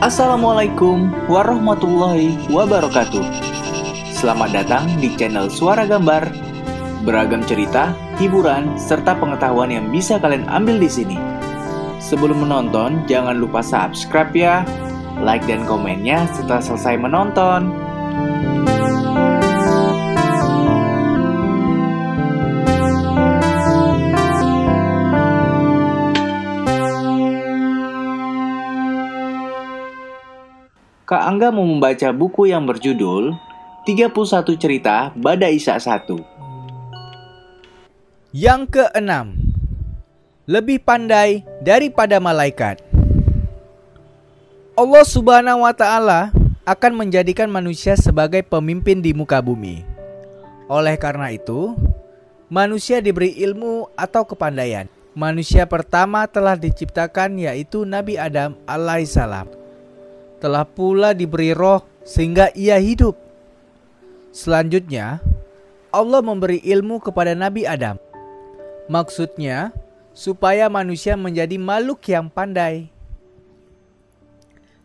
Assalamualaikum warahmatullahi wabarakatuh. Selamat datang di channel Suara Gambar. Beragam cerita, hiburan, serta pengetahuan yang bisa kalian ambil di sini. Sebelum menonton, jangan lupa subscribe ya, like dan komennya setelah selesai menonton. Kak Angga mau membaca buku yang berjudul 31 Cerita Bada Isa 1. Yang keenam, lebih pandai daripada malaikat. Allah Subhanahu wa taala akan menjadikan manusia sebagai pemimpin di muka bumi. Oleh karena itu, manusia diberi ilmu atau kepandaian. Manusia pertama telah diciptakan yaitu Nabi Adam alaihissalam telah pula diberi roh sehingga ia hidup. Selanjutnya, Allah memberi ilmu kepada Nabi Adam. Maksudnya, supaya manusia menjadi makhluk yang pandai.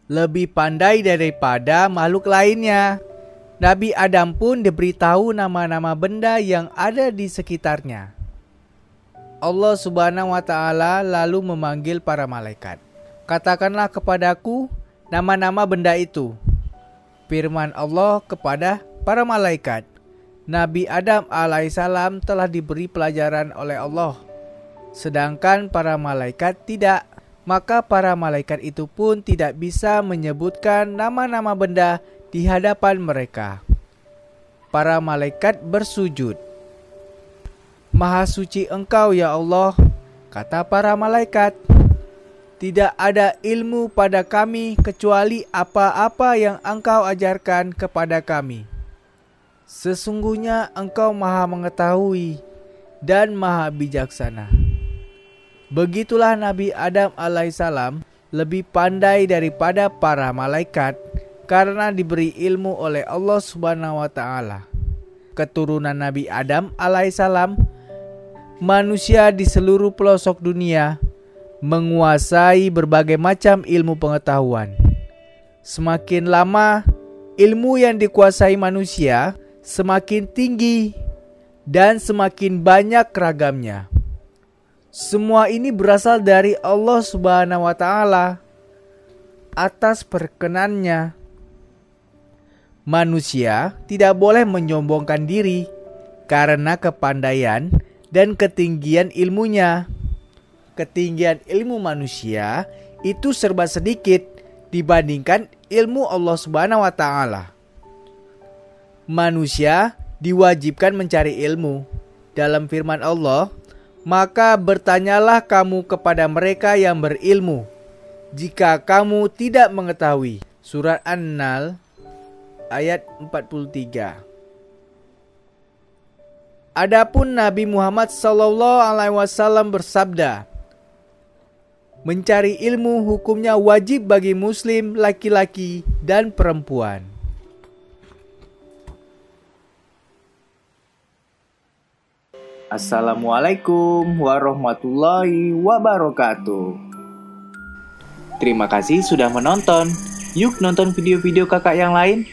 Lebih pandai daripada makhluk lainnya. Nabi Adam pun diberitahu nama-nama benda yang ada di sekitarnya. Allah Subhanahu wa taala lalu memanggil para malaikat. Katakanlah kepadaku nama-nama benda itu. Firman Allah kepada para malaikat, Nabi Adam alaihissalam telah diberi pelajaran oleh Allah, sedangkan para malaikat tidak. Maka para malaikat itu pun tidak bisa menyebutkan nama-nama benda di hadapan mereka. Para malaikat bersujud. Maha suci engkau ya Allah, kata para malaikat. Tidak ada ilmu pada kami kecuali apa-apa yang engkau ajarkan kepada kami. Sesungguhnya engkau maha mengetahui dan maha bijaksana. Begitulah Nabi Adam alaihissalam lebih pandai daripada para malaikat karena diberi ilmu oleh Allah subhanahu wa ta'ala. Keturunan Nabi Adam alaihissalam manusia di seluruh pelosok dunia menguasai berbagai macam ilmu pengetahuan. Semakin lama ilmu yang dikuasai manusia semakin tinggi dan semakin banyak ragamnya. Semua ini berasal dari Allah Subhanahu wa taala atas perkenannya. Manusia tidak boleh menyombongkan diri karena kepandaian dan ketinggian ilmunya ketinggian ilmu manusia itu serba sedikit dibandingkan ilmu Allah Subhanahu wa taala. Manusia diwajibkan mencari ilmu. Dalam firman Allah, maka bertanyalah kamu kepada mereka yang berilmu jika kamu tidak mengetahui. Surat An-Nahl ayat 43. Adapun Nabi Muhammad wasallam bersabda, Mencari ilmu hukumnya wajib bagi muslim laki-laki dan perempuan. Assalamualaikum warahmatullahi wabarakatuh. Terima kasih sudah menonton. Yuk nonton video-video kakak yang lain.